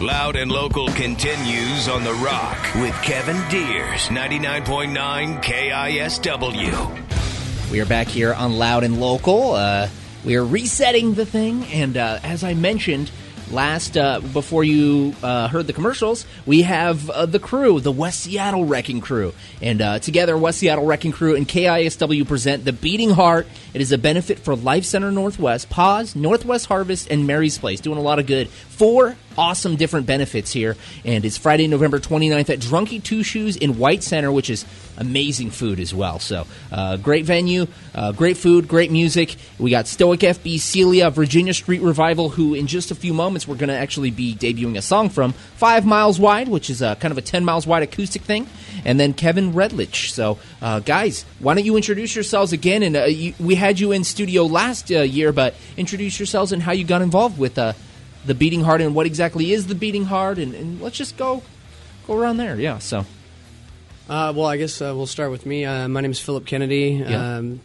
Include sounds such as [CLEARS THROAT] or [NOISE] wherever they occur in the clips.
Loud and Local continues on The Rock with Kevin Deers, 99.9 KISW. We are back here on Loud and Local. Uh, we are resetting the thing, and uh, as I mentioned last, uh, before you uh, heard the commercials, we have uh, the crew, the West Seattle Wrecking Crew, and uh, together, West Seattle Wrecking Crew and KISW present the Beating Heart. It is a benefit for Life Center Northwest, Paws, Northwest Harvest, and Mary's Place, doing a lot of good. Four awesome different benefits here. And it's Friday, November 29th at Drunky Two Shoes in White Center, which is amazing food as well. So, uh, great venue, uh, great food, great music. We got Stoic FB, Celia, Virginia Street Revival, who in just a few moments we're going to actually be debuting a song from, Five Miles Wide, which is a, kind of a 10 miles wide acoustic thing. And then Kevin Redlich. So, uh, guys, why don't you introduce yourselves again? And uh, you, we had you in studio last uh, year, but introduce yourselves and how you got involved with uh, the beating heart and what exactly is the beating heart, and, and let's just go go around there. Yeah. So. Uh, well, I guess uh, we'll start with me. Uh, my name is Philip Kennedy, Yeah. um,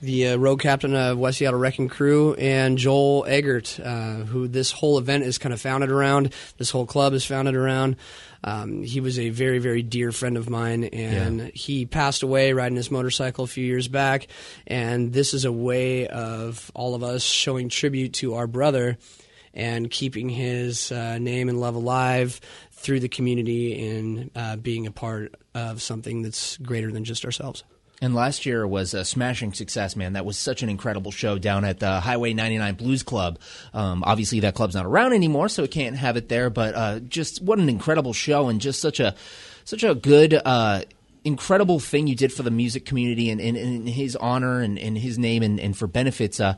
the uh, road captain of West Seattle Wrecking Crew, and Joel Eggert, uh, who this whole event is kind of founded around. This whole club is founded around. Um, he was a very, very dear friend of mine, and Yeah. he passed away riding his motorcycle a few years back. And this is a way of all of us showing tribute to our brother and keeping his uh, name and love alive through the community and uh, being a part of something that's greater than just ourselves. And last year was a smashing success, man. That was such an incredible show down at the Highway 99 Blues Club. Um, obviously, that club's not around anymore, so it can't have it there. But uh, just what an incredible show, and just such a such a good. Uh, Incredible thing you did for the music community and in, in, his honor and in his name and, and for benefits. Uh,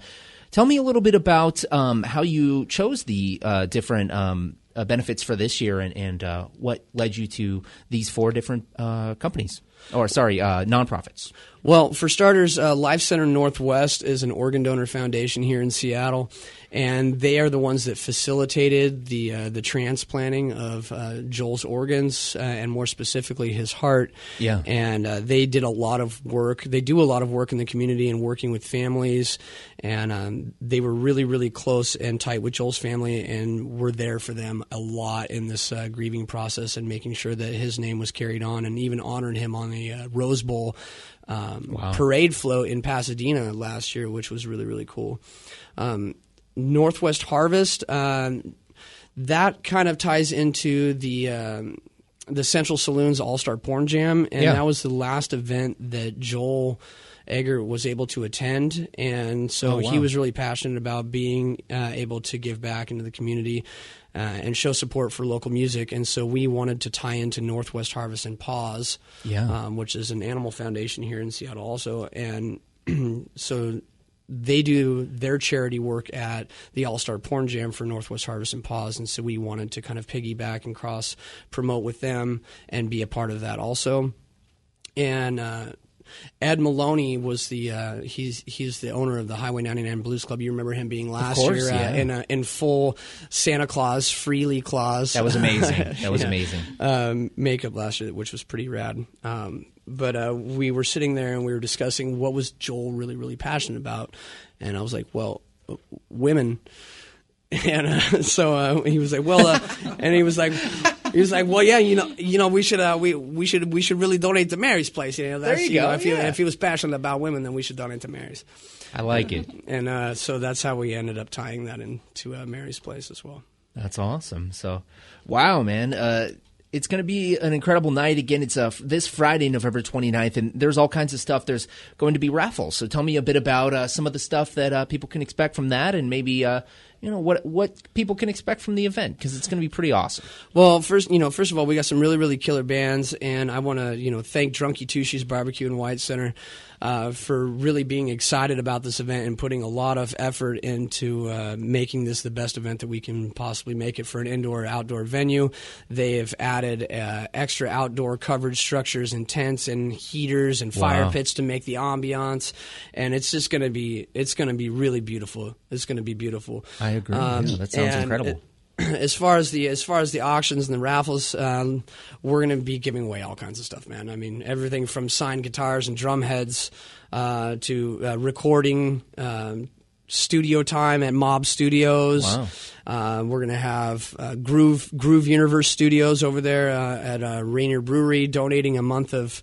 tell me a little bit about um, how you chose the uh, different um, uh, benefits for this year and, and uh, what led you to these four different uh, companies or sorry uh, nonprofits. Well, for starters, uh, Life Center Northwest is an organ donor foundation here in Seattle, and they are the ones that facilitated the uh, the transplanting of uh, Joel's organs, uh, and more specifically his heart. Yeah. and uh, they did a lot of work. They do a lot of work in the community and working with families, and um, they were really, really close and tight with Joel's family, and were there for them a lot in this uh, grieving process and making sure that his name was carried on, and even honored him on the uh, Rose Bowl um, parade float in Pasadena last year, which was really, really cool. Um, Northwest Harvest. Um, that kind of ties into the um, the Central Saloons All Star Porn Jam, and Yeah. that was the last event that Joel Egger was able to attend, and so Oh, wow. he was really passionate about being uh, able to give back into the community. Uh, and show support for local music, and so we wanted to tie into Northwest Harvest and Paws, Yeah. um, which is an animal foundation here in Seattle, also. And [CLEARS THROAT] so they do their charity work at the All Star Porn Jam for Northwest Harvest and Paws, and so we wanted to kind of piggyback and cross promote with them and be a part of that also. And uh, Ed Maloney was the uh, he's he's the owner of the Highway 99 Blues Club. You remember him being last course, year uh, yeah. in a, in full Santa Claus freely Claus. That was amazing. [LAUGHS] That was Yeah. amazing. um, makeup last year, which was pretty rad. Um, but uh, we were sitting there and we were discussing what was Joel really, really passionate about, and I was like, well, women. [LAUGHS] And uh, so uh, he was like, well, uh, and he was like, he was like, well, yeah, you know, you know, we should, uh, we, we should, we should really donate to Mary's place. You know, that's, you know, go, if, he, if he was passionate about women, then we should donate to Mary's. I like it. And uh, so that's how we ended up tying that into uh, Mary's place as well. That's awesome. So, wow, man. Uh, it's going to be an incredible night. Again, it's uh, this Friday, November 29th, and there's all kinds of stuff. There's going to be raffles. So tell me a bit about uh, some of the stuff that uh, people can expect from that and maybe, uh, you know what what people can expect from the event because it's going to be pretty awesome. Well, first, you know, first of all, we got some really, really killer bands, and I want to, you know, thank Drunky Two Shoes Barbecue and White Center uh, for really being excited about this event and putting a lot of effort into uh, making this the best event that we can possibly make it for an indoor or outdoor venue. They have added uh, extra outdoor coverage structures and tents and heaters and fire Wow. pits to make the ambiance, and it's just going to be it's going to be really beautiful. It's going to be beautiful. I agree. Yeah, that sounds incredible. it- [CLEARS THROAT] as far as the as far as the auctions and the raffles, um, we're going to be giving away all kinds of stuff, man. I mean, everything from signed guitars and drum heads uh, to uh, recording. Um, Studio time at Mob Studios. Wow. Uh, we're gonna have uh, Groove Groove Universe Studios over there uh, at uh, Rainier Brewery, donating a month of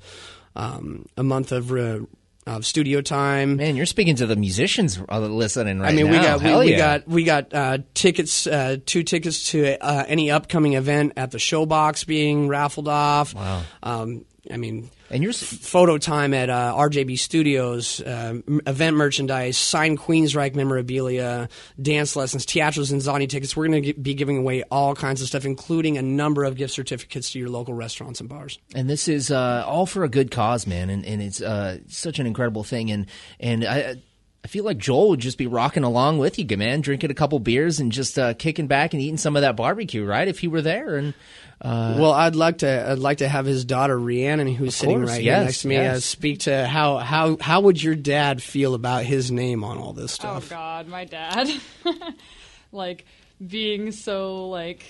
um, a month of uh, of studio time. Man, you're speaking to the musicians uh, listening right now. I mean, we got we, Hell we yeah. got we got uh, tickets, uh, two tickets to uh, any upcoming event at the Showbox being raffled off. Wow. Um, I mean, and you're photo time at uh, RJB Studios, uh, event merchandise, signed Queensryche memorabilia, dance lessons, Teatro ZinZanni tickets. We're going to be giving away all kinds of stuff, including a number of gift certificates to your local restaurants and bars. and this is uh, all for a good cause, man, and, and it's uh, such an incredible thing, and and I. I feel like Joel would just be rocking along with you, man, drinking a couple beers and just uh, kicking back and eating some of that barbecue, right? If he were there, and well, I'd like to. I'd like to have his daughter Rhiannon, who's sitting course, right yes, here next to me, uh, speak to how how how would your dad feel about his name on all this stuff? Oh stuff? God, my dad, [LAUGHS] like being so like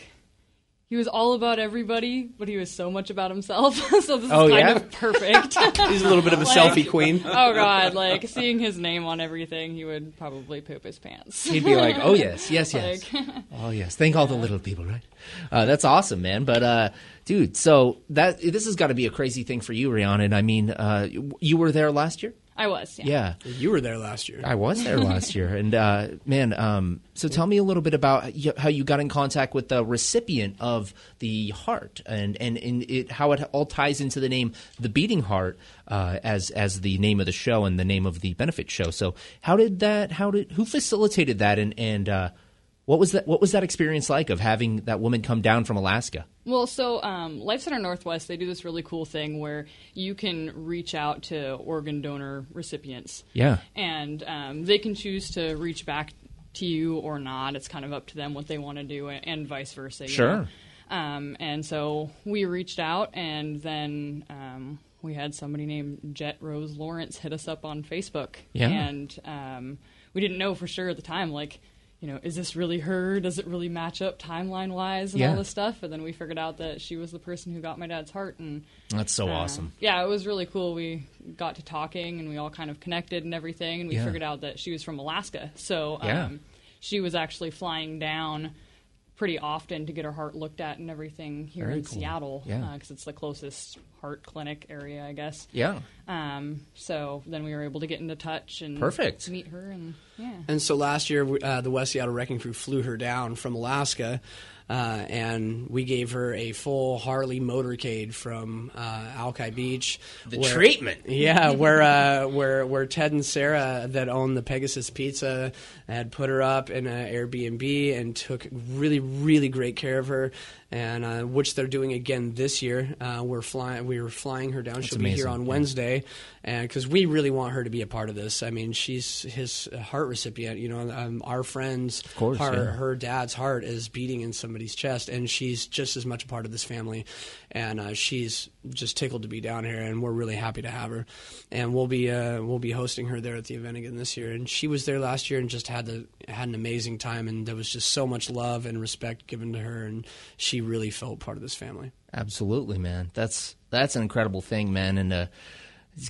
he was all about everybody, but he was so much about himself. [LAUGHS] so this is Oh, kind yeah? of perfect. [LAUGHS] He's a little bit of a Like- selfie queen. oh God, like seeing his name on everything, he would probably poop his pants. he'd be like, "Oh yes, [LAUGHS] yes, yes, Like- oh yes." Thank all the little people, right? Uh, that's awesome, man. But uh, dude, so that this has got to be a crazy thing for you, Rhiannon. I mean, uh, you were there last year. I was, yeah. Yeah, You were there last year. I was there last [LAUGHS] year, and uh, man, um, so tell me a little bit about how you got in contact with the recipient of the heart, and and, and it, how it all ties into the name, the Beating Heart, uh, as as the name of the show and the name of the benefit show. So how did that? How did who facilitated that, and and uh, what was that? What was that experience like of having that woman come down from Alaska? Well, so um, Life Center Northwest, they do this really cool thing where you can reach out to organ donor recipients. Yeah. And um, they can choose to reach back to you or not. It's kind of up to them what they want to do, and vice versa. Sure. Um, and so we reached out, and then um, we had somebody named Jet Rose Lawrence hit us up on Facebook. Yeah. And um, we didn't know for sure at the time, like, you know, is this really her? Does it really match up timeline wise and Yeah. all this stuff? And then we figured out that she was the person who got my dad's heart. And That's so uh, awesome. Yeah, it was really cool. We got to talking and we all kind of connected and everything. And we Yeah. figured out that she was from Alaska. So Yeah. um, she was actually flying down pretty often to get her heart looked at and everything here Very in cool. Seattle Yeah. because it's the closest heart clinic area, I guess. Yeah. Um, so then we were able to get into touch and Perfect. meet her and yeah. And so last year, uh, the West Seattle Wrecking Crew flew her down from Alaska, uh, and we gave her a full Harley motorcade from uh, Alki Beach. The treatment. Yeah, where uh, where where Ted and Sarah that own the Pegasus Pizza had put her up in an Airbnb and took really really great care of her, and uh, which they're doing again this year. Uh, we're flying we were flying her down. She'll be here amazing, on yeah. Wednesday, and because we really want her to be a part of this. I mean, she's his heart recipient. You know, um, our friend's course, heart, yeah. her dad's heart is beating in somebody's chest, and she's just as much a part of this family. And uh, she's just tickled to be down here, and we're really happy to have her. And we'll be uh, we'll be hosting her there at the event again this year. And she was there last year and just had the had an amazing time, and there was just so much love and respect given to her, and she really felt part of this family. Absolutely, man. That's that's an incredible thing, man, and uh,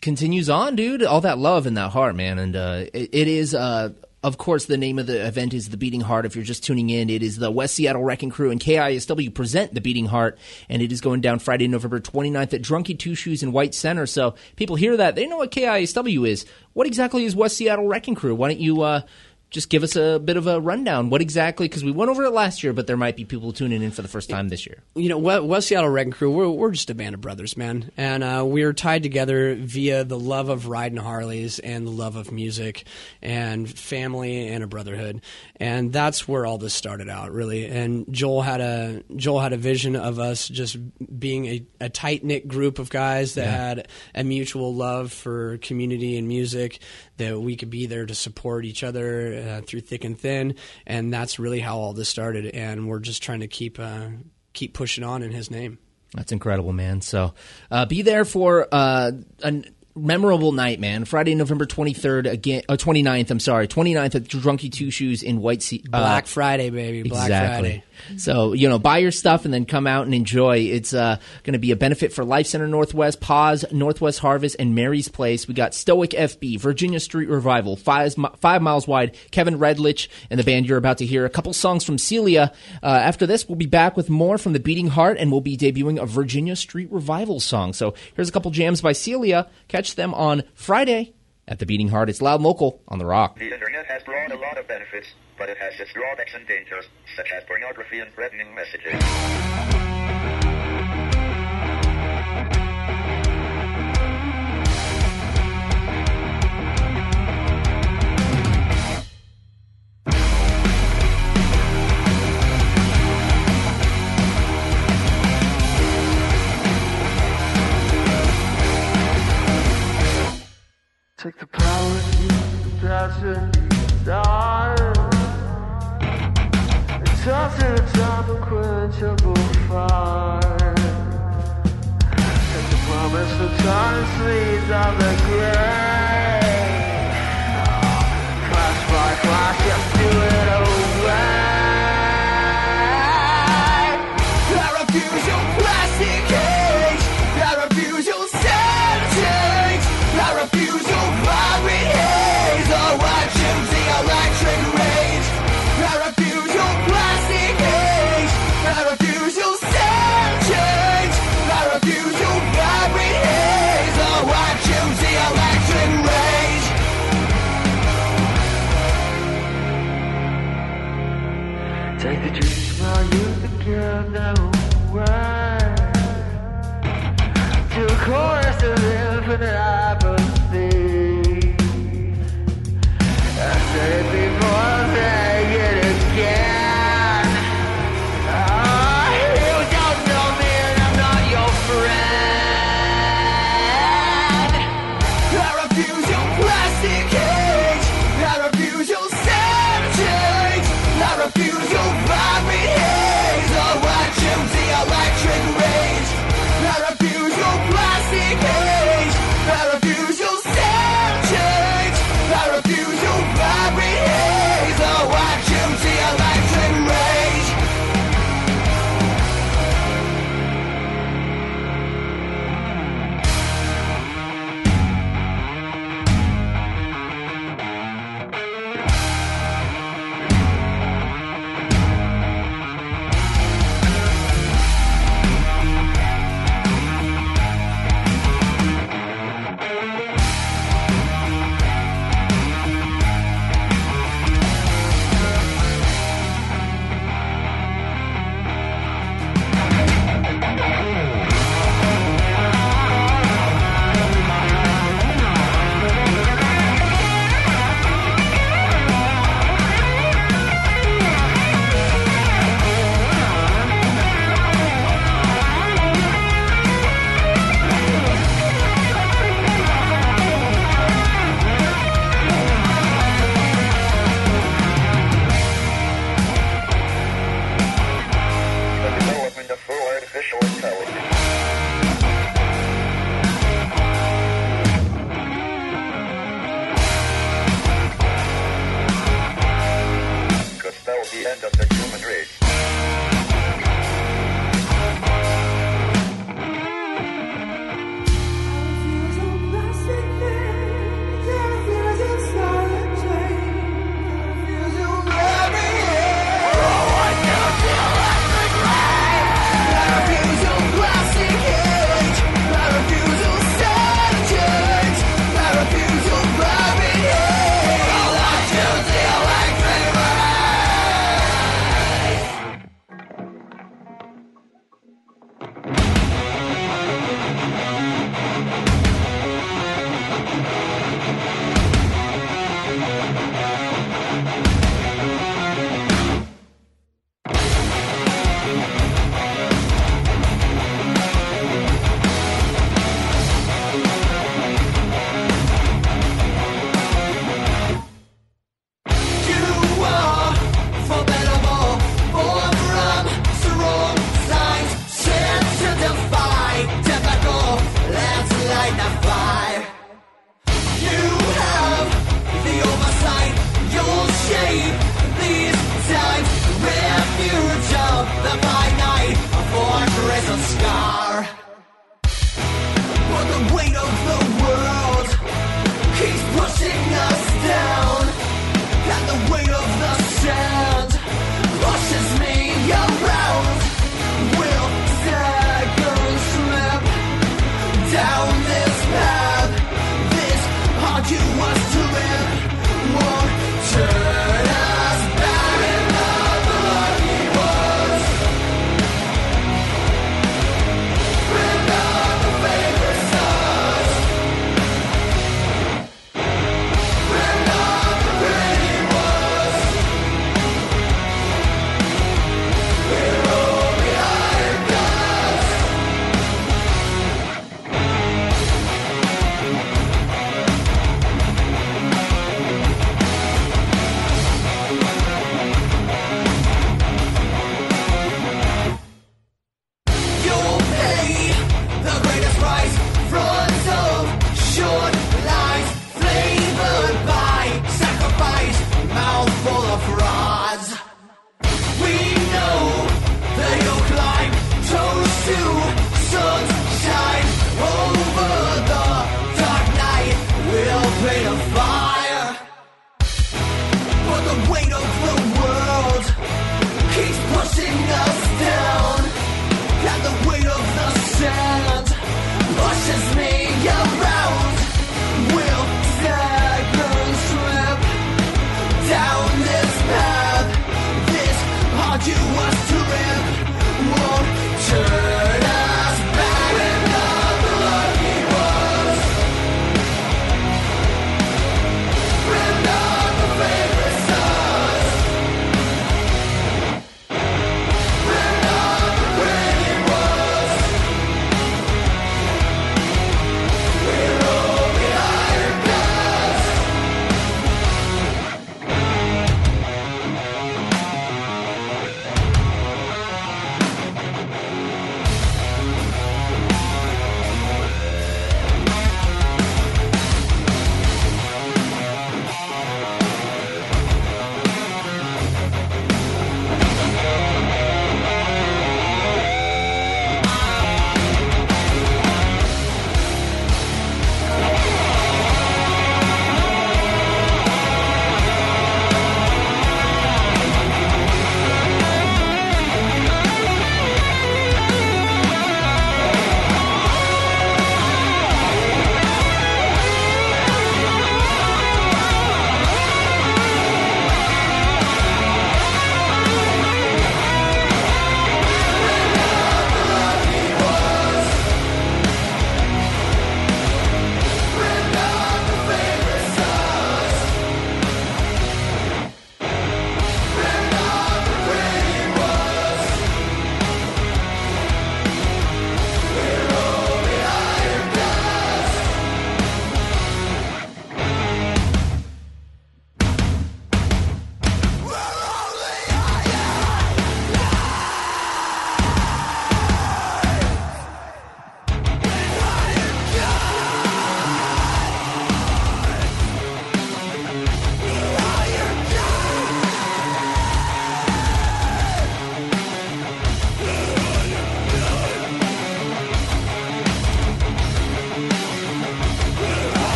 continues on, dude. All that love in that heart, man, and uh, it, it is. Uh, of course, the name of the event is the Beating Heart. If you're just tuning in, it is the West Seattle Wrecking Crew and KISW present the Beating Heart, and it is going down Friday, November 29th at Drunky Two Shoes in White Center. So people hear that they know what KISW is. What exactly is West Seattle Wrecking Crew? Why don't you uh, just give us a bit of a rundown. What exactly? Because we went over it last year, but there might be people tuning in for the first time this year. You know, West, Seattle Wrecking Crew, we're, we're just a band of brothers, man. And uh, we're tied together via the love of riding Harleys and the love of music and family and a brotherhood. And that's where all this started out, really. And Joel had a Joel had a vision of us just being a, a tight knit group of guys that had a mutual love for community and music that we could be there to support each other uh, through thick and thin, and that's really how all this started. And we're just trying to keep uh, keep pushing on in His name. That's incredible, man. So uh, be there for uh, a memorable night, man. Friday, November 23rd, again, uh, 29th, I'm sorry, 29th at Drunky Two Shoes in White Sea. uh, Black Friday, baby. Black exactly. Friday. So, you know, buy your stuff and then come out and enjoy. It's uh, going to be a benefit for Life Center Northwest, Paws, Northwest Harvest, and Mary's Place. We got Stoic FB, Virginia Street Revival, Five, five Miles Wide, Kevin Redlich, and the band you're about to hear. A couple songs from Celia. Uh, after this, we'll be back with more from the Beating Heart, and we'll be debuting a Virginia Street Revival song. So here's a couple jams by Celia. Catch them on Friday at the Beating Heart. It's loud local on the Rock. The internet has brought a lot of benefits, but it has its drawbacks and dangers, such as pornography and threatening messages. Take the power with you, desire. And toss to the top of quenchable fire. Take the promise of time seeds of the grave. End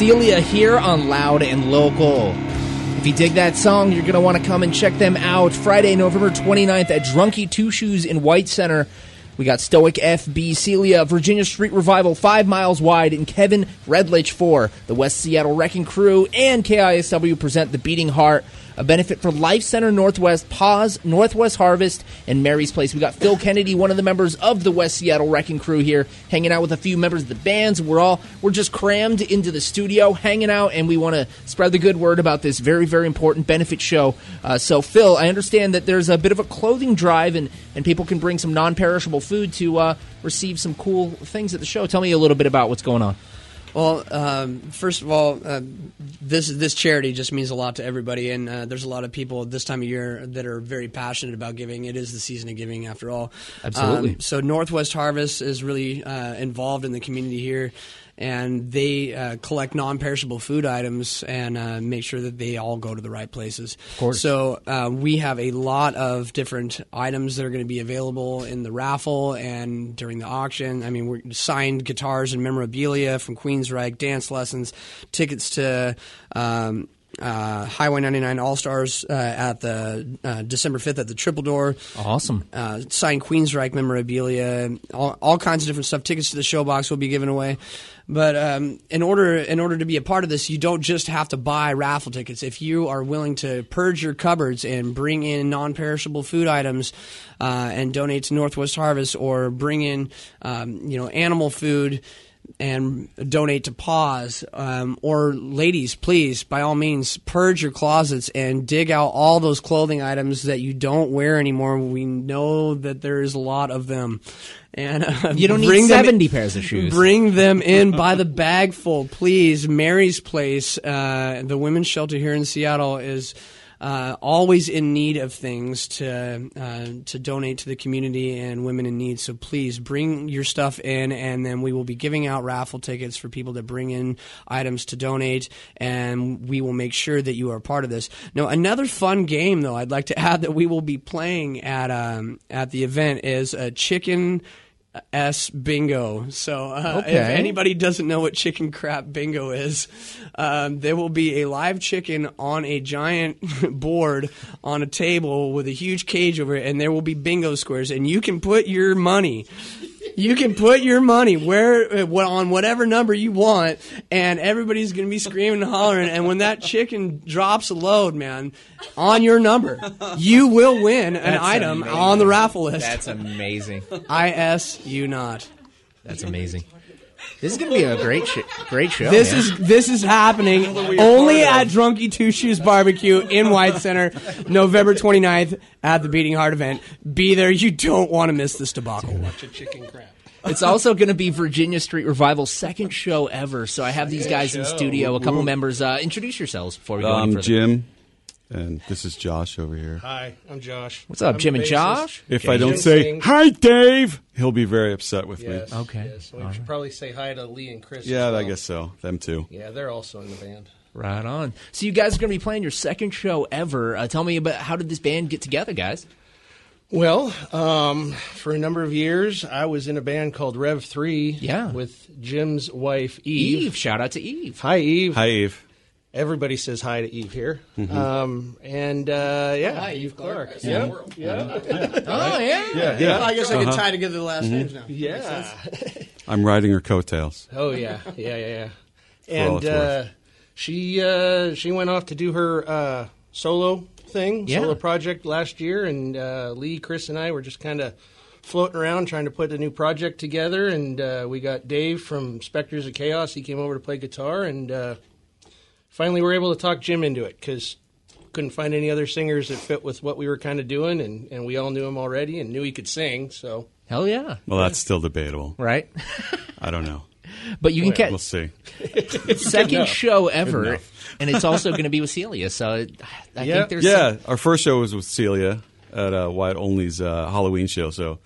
Celia here on Loud and Local. If you dig that song, you're going to want to come and check them out Friday, November 29th at Drunky Two Shoes in White Center. We got Stoic FB Celia, Virginia Street Revival, Five Miles Wide, and Kevin Redlich for the West Seattle Wrecking Crew and KISW present The Beating Heart, a benefit for Life Center Northwest, Paws, Northwest Harvest, and Mary's Place. We got Phil Kennedy, one of the members of the West Seattle Wrecking Crew here, hanging out with a few members of the bands. We're all we're just crammed into the studio, hanging out, and we want to spread the good word about this very, very important benefit show. Uh, so, Phil, I understand that there's a bit of a clothing drive, and and people can bring some non-perishable food to uh, receive some cool things at the show. Tell me a little bit about what's going on. Well, um, first of all, uh, this this charity just means a lot to everybody, and uh, there's a lot of people this time of year that are very passionate about giving. It is the season of giving, after all. Absolutely. Um, so Northwest Harvest is really uh, involved in the community here, and they uh, collect non-perishable food items and uh, make sure that they all go to the right places. Of course. So uh, we have a lot of different items that are going to be available in the raffle and during the auction. I mean, we're signed guitars and memorabilia from Queensryche, dance lessons, tickets to. Um, uh, Highway 99 All Stars uh, at the uh, December 5th at the Triple Door Awesome. uh, signed Queensryche memorabilia, all, all kinds of different stuff. Tickets to the showbox will be given away. But um, in order in order to be a part of this, you don't just have to buy raffle tickets. If you are willing to purge your cupboards and bring in non-perishable food items uh, and donate to Northwest Harvest, or bring in um, you know animal food and donate to Paws. Um, or, ladies, please, by all means, purge your closets and dig out all those clothing items that you don't wear anymore. We know that there is a lot of them. And uh, You don't need 70 pairs of shoes. Bring them in by the bagful, please. Mary's Place, uh, the women's shelter here in Seattle, is uh, always in need of things to uh, to donate to the community and women in need. So please bring your stuff in, and then we will be giving out raffle tickets for people to bring in items to donate, and we will make sure that you are part of this. Now, another fun game though I'd like to [LAUGHS] add that we will be playing at um, at the event is a chicken. S bingo. So uh, Okay. if anybody doesn't know what chicken crap bingo is, um, there will be a live chicken on a giant [LAUGHS] board on a table with a huge cage over it, and there will be bingo squares, and you can put your money. You can put your money where uh, on whatever number you want, and everybody's going to be screaming and hollering. And when that chicken drops a load, man, on your number, you will win an That's item amazing. on the raffle list. That's amazing. I S you not. That's amazing. This is going to be a great, sh- great show. This man. is this is happening only at Drunky Two Shoes Barbecue in White Center, November 29th at the Beating Heart event. Be there. You don't want to miss this debacle. Watch a chicken crap. It's also going to be Virginia Street Revival's second show ever. So I have these guys in studio, a couple members. Uh, introduce yourselves before we go any I'm further. Jim, and this is Josh over here. Hi, I'm Josh. What's up, I'm Jim and bassist. Josh? If I don't say sings. hi, Dave, he'll be very upset with Yes, me. Okay. Yes. We should probably say hi to Lee and Chris. Yeah, as well. I guess so. Them too. Yeah, they're also in the band. Right on. So you guys are going to be playing your second show ever. Uh, tell me about how did this band get together, guys? Well, um, for a number of years, I was in a band called Rev Three. Yeah. with Jim's wife Eve. Eve. Shout out to Eve. Hi, Eve. Hi, Eve. Everybody says hi to Eve here. Um, and uh, yeah, hi, Eve Clark. Yeah, yeah, [LAUGHS] Oh yeah. Yeah, yeah. I guess I can tie together the last names now. yeah. [LAUGHS] I'm riding her coattails. Oh yeah, yeah, yeah, yeah. And uh, she uh, she went off to do her uh, solo thing, Yeah. solo project last year, and uh, Lee, Chris, and I were just kind of floating around trying to put a new project together. And uh, we got Dave from Spectres of Chaos. He came over to play guitar, and uh, finally we were able to talk Jim into it because couldn't find any other singers that fit with what we were kind of doing, and, and we all knew him already and knew he could sing. So Hell yeah. Well, that's still debatable. Right. [LAUGHS] I don't know. But you can catch. We'll see. [LAUGHS] second show ever, and it's also going to be with Celia. So I Yeah. think there's Yeah, some- our first show was with Celia at uh, Wyatt Only's uh, Halloween show. So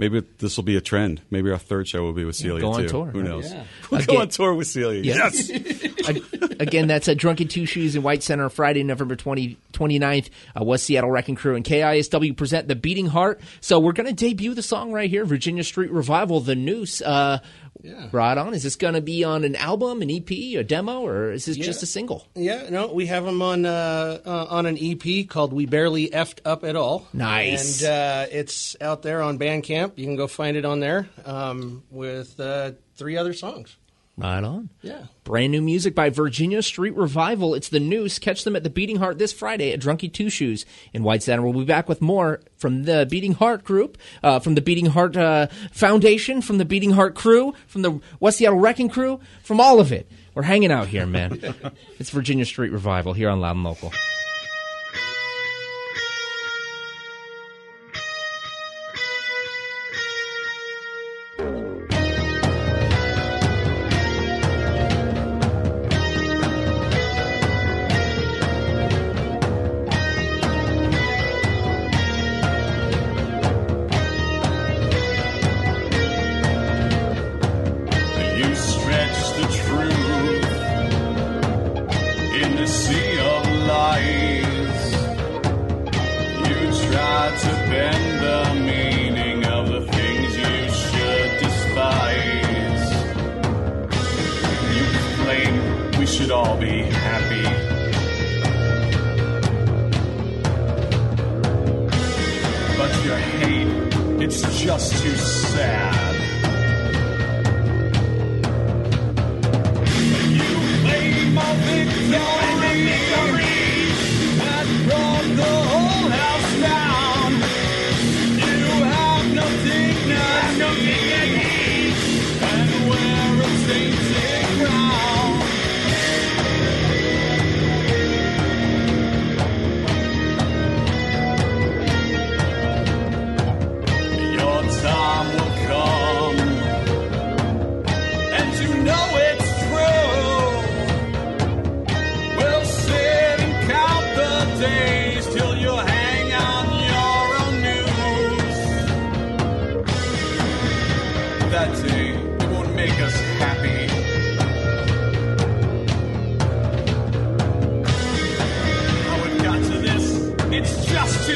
maybe this will be a trend. Maybe our third show will be with Celia go on too. tour. Who knows? Yeah. [LAUGHS] We'll Again- go on tour with Celia. Yeah. Yes. [LAUGHS] a, Again, that's at Drunken Two Shoes in White Center Friday, November 20, 29th. Uh, West Seattle Wrecking Crew and KISW present The Beating Heart. So we're going to debut the song right here, Virginia Street Revival, The Noose. Uh, Yeah. Right on. Is this going to be on an album, an EP, a demo, or is this Yeah. just a single? Yeah, no, we have them on uh, uh, on an EP called "We Barely Effed Up at All." Nice. and uh, it's out there on Bandcamp. You can go find it on there um, with uh, three other songs. Right on. Yeah. Brand new music by Virginia Street Revival. It's the Noose. Catch them at the Beating Heart this Friday at Drunky Two Shoes in White Center. We'll be back with more from the Beating Heart group, uh, from the Beating Heart uh, Foundation, from the Beating Heart crew, from the West Seattle Wrecking Crew, from all of it. We're hanging out here, man. [LAUGHS] it's Virginia Street Revival here on Loud and Local. Should all be happy. But your hate, it's just too sad. You claim a victory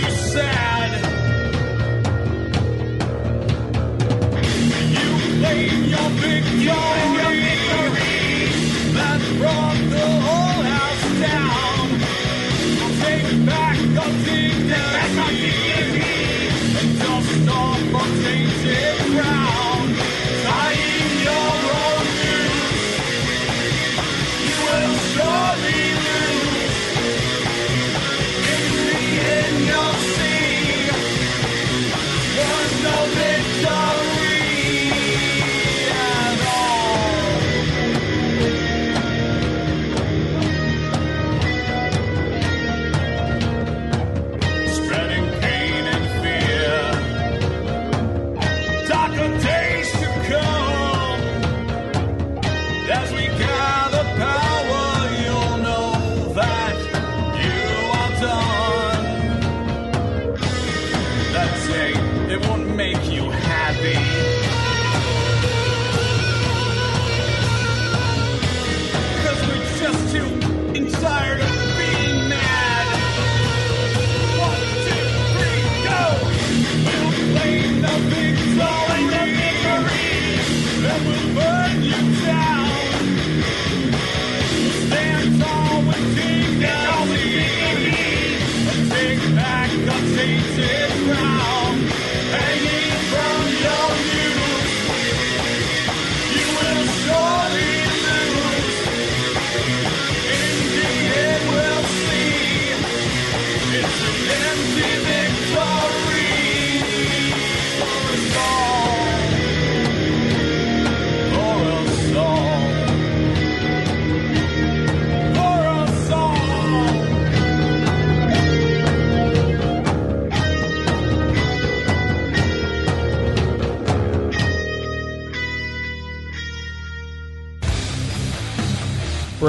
too sad.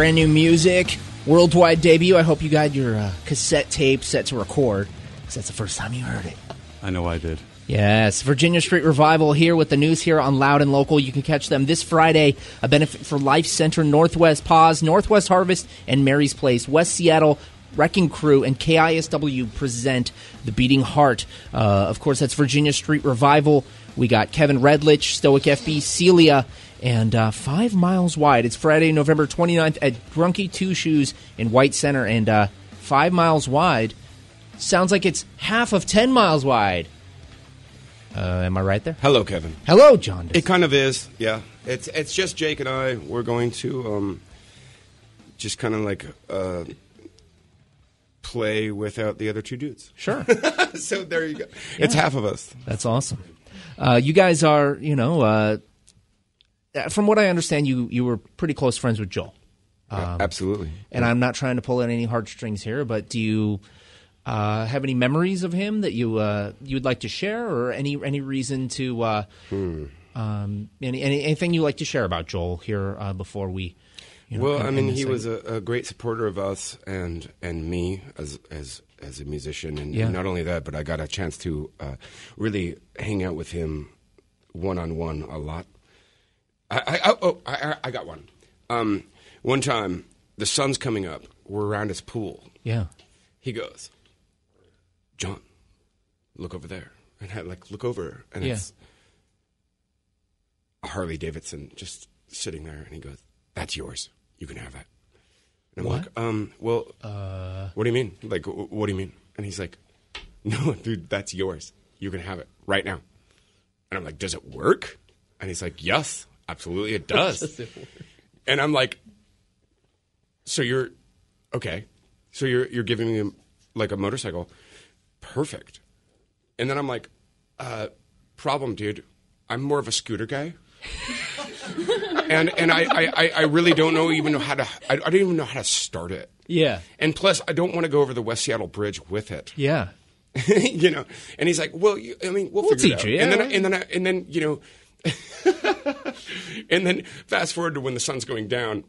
Brand new music, worldwide debut. I hope you got your uh, cassette tape set to record because that's the first time you heard it. I know I did. Yes, Virginia Street Revival here with the Noose here on Loud and Local. You can catch them this Friday. A benefit for Life Center, Northwest Paws, Northwest Harvest, and Mary's Place. West Seattle Wrecking Crew and KISW present The Beating Heart. Uh, of course, that's Virginia Street Revival. We got Kevin Redlich, Stoic FB, Celia, and uh, Five Miles Wide. It's Friday, November 29th at Drunky Two Shoes in White Center. And uh, Five Miles Wide sounds like it's half of 10 miles wide. Uh, am I right there? Hello, Kevin. Hello, John. It kind of is, yeah. It's it's just Jake and I. We're going to um, just kind of like uh, play without the other two dudes. Sure. [LAUGHS] so there you go. It's half of us. That's awesome. Uh, you guys are, you know, uh, from what I understand, you you were pretty close friends with Joel. Um, Absolutely. And I'm not trying to pull at any heartstrings here, but do you uh, have any memories of him that you uh, you would like to share, or any any reason to uh, Hmm. um, any, any anything you like to share about Joel here uh, before we? You know, well, end- I mean, he was a, a great supporter of us and and me as as as a musician, and Yeah. not only that, but I got a chance to uh, really hang out with him one on one a lot. I, I oh, oh I, I- I got one. Um, one time, the sun's coming up. We're around his pool. Yeah. He goes, John, look over there, and I like look over, and Yeah. it's a Harley Davidson just sitting there, and he goes, "That's yours. You can have that." And I'm What? like, um, well, Uh, what do you mean? Like, wh- what do you mean? And he's like, [LAUGHS] no, dude, that's yours. You can have it right now. And I'm like, does it work? And he's like, yes, absolutely, it [LAUGHS] does. does it and I'm like, so you're okay. So you're you're giving me like a motorcycle, perfect. And then I'm like, uh, problem, dude. I'm more of a scooter guy. [LAUGHS] and and I, I, I- I really don't know even know how to I, I don't even know how to start it. Yeah. And plus, I don't want to go over the West Seattle Bridge with it. Yeah. [LAUGHS] you know. And he's like, "Well, you, I mean, we'll, We'll figure it out." you, And yeah. then, and then, I- and then, you know, [LAUGHS] and then fast forward to when the sun's going down.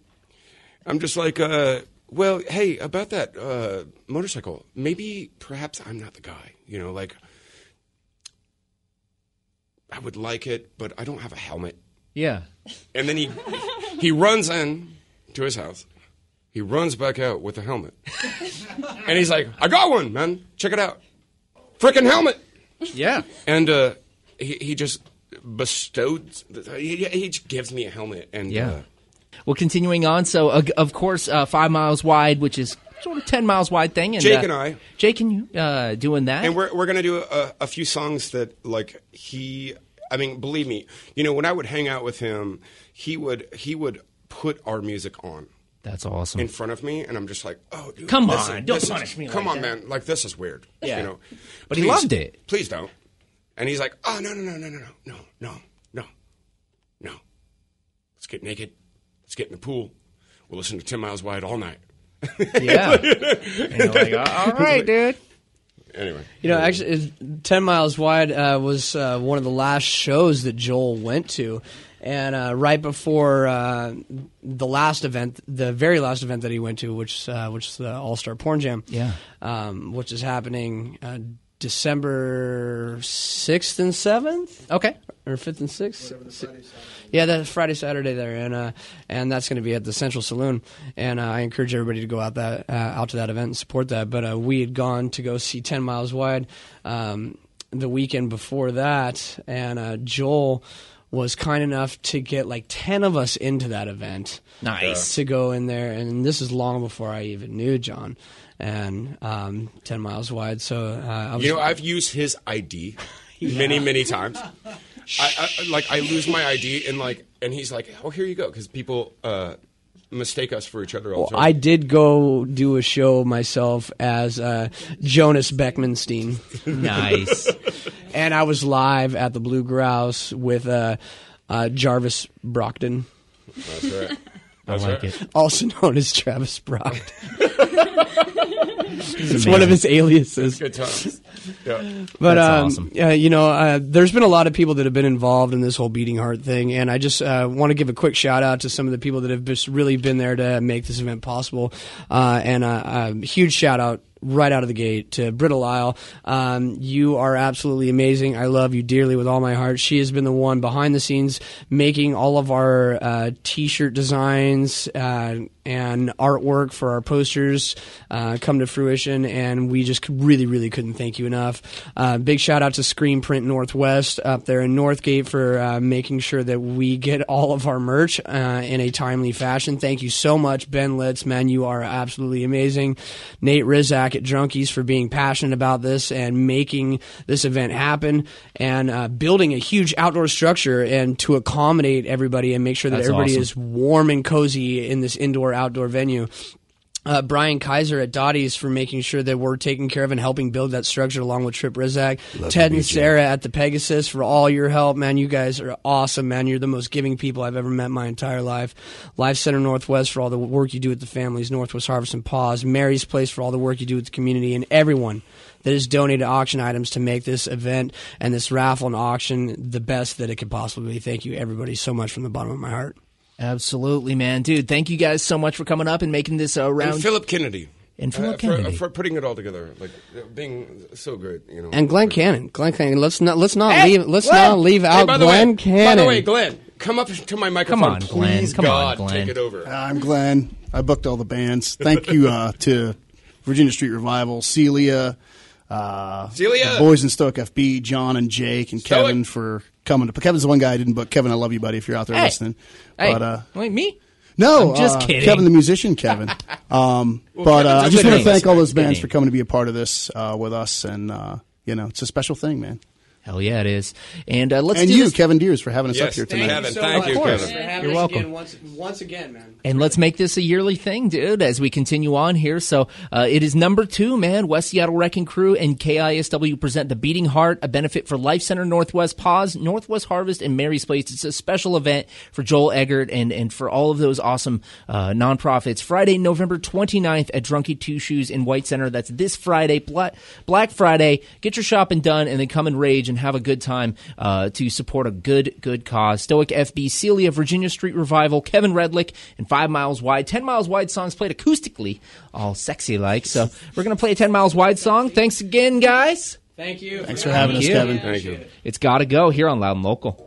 I'm just like, uh, well, hey, about that uh, motorcycle, maybe perhaps I'm not the guy. You know, like I would like it, but I don't have a helmet. Yeah. And then he he runs in to his house. He runs back out with a helmet. and he's like, I got one, man. Check it out. Freaking helmet. Yeah. And uh, he, he just bestowed, he, he just gives me a helmet. And Yeah. uh, Well, continuing on, so uh, of course, uh, five miles wide, which is sort of ten miles wide thing. And, Jake uh, and I. Jake and you uh, doing that. And we're we're gonna do a, a few songs that like he. I mean, believe me, you know when I would hang out with him, he would he would put our music on. That's awesome. In front of me, and I'm just like, oh, dude, Come on, is- don't this is- punish me Come like on, that. man, like this is weird. Yeah. you know. But he loved it. Please don't. And he's like, oh no no no no no no no no no no. Let's get naked. Let's get in the pool. We'll listen to Ten Miles Wide all night. Yeah. [LAUGHS] And you're like, all right, dude. Anyway, You know, actually, it- Ten Miles Wide uh, was uh, one of the last shows that Joel went to, and uh, right before uh, the last event, the very last event that he went to, which uh, which is the All Star Porn Jam, Yeah. um, which is happening uh, December sixth and seventh. Okay. Or fifth and sixth. Yeah, that's Friday, Saturday there, and uh, and that's going to be at the Central Saloon. And uh, I encourage everybody to go out that uh, out to that event and support that. But uh, we had gone to go see Ten Miles Wide um, the weekend before that, and uh, Joel was kind enough to get like ten of us into that event. Nice. to go in there, and this is long before I even knew John. And um, ten miles wide, so uh, I was You know, I've used his ID [LAUGHS] many, many times. I, I like I lose my ID and like, and he's like, "Oh, here you go," because people uh, mistake us for each other all Well, the time. I did go do a show myself as uh, Jonas Beckmanstein. Nice. [LAUGHS] and I was live at the Blue Grouse with uh, uh, Jarvis Brockton. That's right. I like right. it. Also known as Travis Brock. [LAUGHS] it's amazing. one of his aliases. Good times. Yeah. But That's um, awesome. uh, you know, uh, there's been a lot of people that have been involved in this whole beating heart thing, and I just uh, want to give a quick shout out to some of the people that have just really been there to make this event possible. Uh, and uh, a huge shout out right out of the gate to Britta Isle. Um, you are absolutely amazing. I love you dearly with all my heart. She has been the one behind the scenes making all of our uh, t-shirt designs uh, and artwork for our posters uh, come to fruition, and we just really, really couldn't thank you enough. Uh, big shout out to Screen Print Northwest up there in Northgate for uh, making sure that we get all of our merch uh, in a timely fashion. Thank you so much, Ben Litz, man. You are absolutely amazing. Nate Rizak at Drunkies for being passionate about this and making this event happen and uh, building a huge outdoor structure and to accommodate everybody and make sure that That's everybody awesome. is warm and cozy in this indoor outdoor venue. Uh, Brian Kaiser at Dottie's for making sure that we're taking care of and helping build that structure along with Trip Rizak. Love Ted and meet you. Sarah at the Pegasus for all your help, man. You guys are awesome, man. You're the most giving people I've ever met in my entire life. Life Center Northwest for all the work you do with the families. Northwest Harvest and Paws. Mary's Place for all the work you do with the community and everyone that has donated auction items to make this event and this raffle and auction the best that it could possibly be. Thank you, everybody, so much from the bottom of my heart. Absolutely, man, dude. Thank you guys so much for coming up and making this uh, round. And Philip Kennedy. And Philip Uh, Kennedy. For, for putting it all together, like uh, being so good, you know. And Glenn Cannon. Glenn Cannon. Let's not let's not Hey, leave let's Glenn! not leave Hey, out by Glenn way, Cannon. By the way, Glenn, come up to my microphone. Come on, Glenn. Please, Come on, God, Glenn. take it over. I'm Glenn. I booked all the bands. Thank you uh, [LAUGHS] to Virginia Street Revival, Celia, uh, Celia! the boys in Stoic FB, John and Jake, and Stoic. Kevin for coming to. Kevin's the one guy I didn't book. Kevin, I love you, buddy. If you're out there Hey. listening, Hey, but uh, wait, me? no, I'm just uh, kidding. Kevin, the musician, Kevin. [LAUGHS] Um, Well, but uh, I just want to thank all those bands for coming to be a part of this uh, with us, and uh, you know, it's a special thing, man. Hell yeah, it is. And uh, let's and do you, this. Kevin Deers, for having us Yes, up here thank tonight. Kevin, so thank much you, for Kevin. having You're us welcome. again once, once again, man. And let's make this a yearly thing, dude, as we continue on here. So uh, it is number two, man. West Seattle Wrecking Crew and KISW present the Beating Heart, a benefit for Life Center Northwest Paws, Northwest Harvest, and Mary's Place. It's a special event for Joel Eggert and, and for all of those awesome uh, nonprofits. Friday, November 29th at Drunky Two Shoes in White Center. That's this Friday, Black, Black Friday. Get your shopping done and then come and rage and have a good time uh, to support a good, good cause. Stoic FB, Celia, Virginia Street Revival, Kevin Redlick, and Five Miles Wide. 10 Miles Wide songs played acoustically, all sexy like. So we're going to play a 10 Miles Wide song. Thanks again, guys. Thank you. Thanks for having us, you. Kevin. Thank you. It's got to go here on Loud and Local.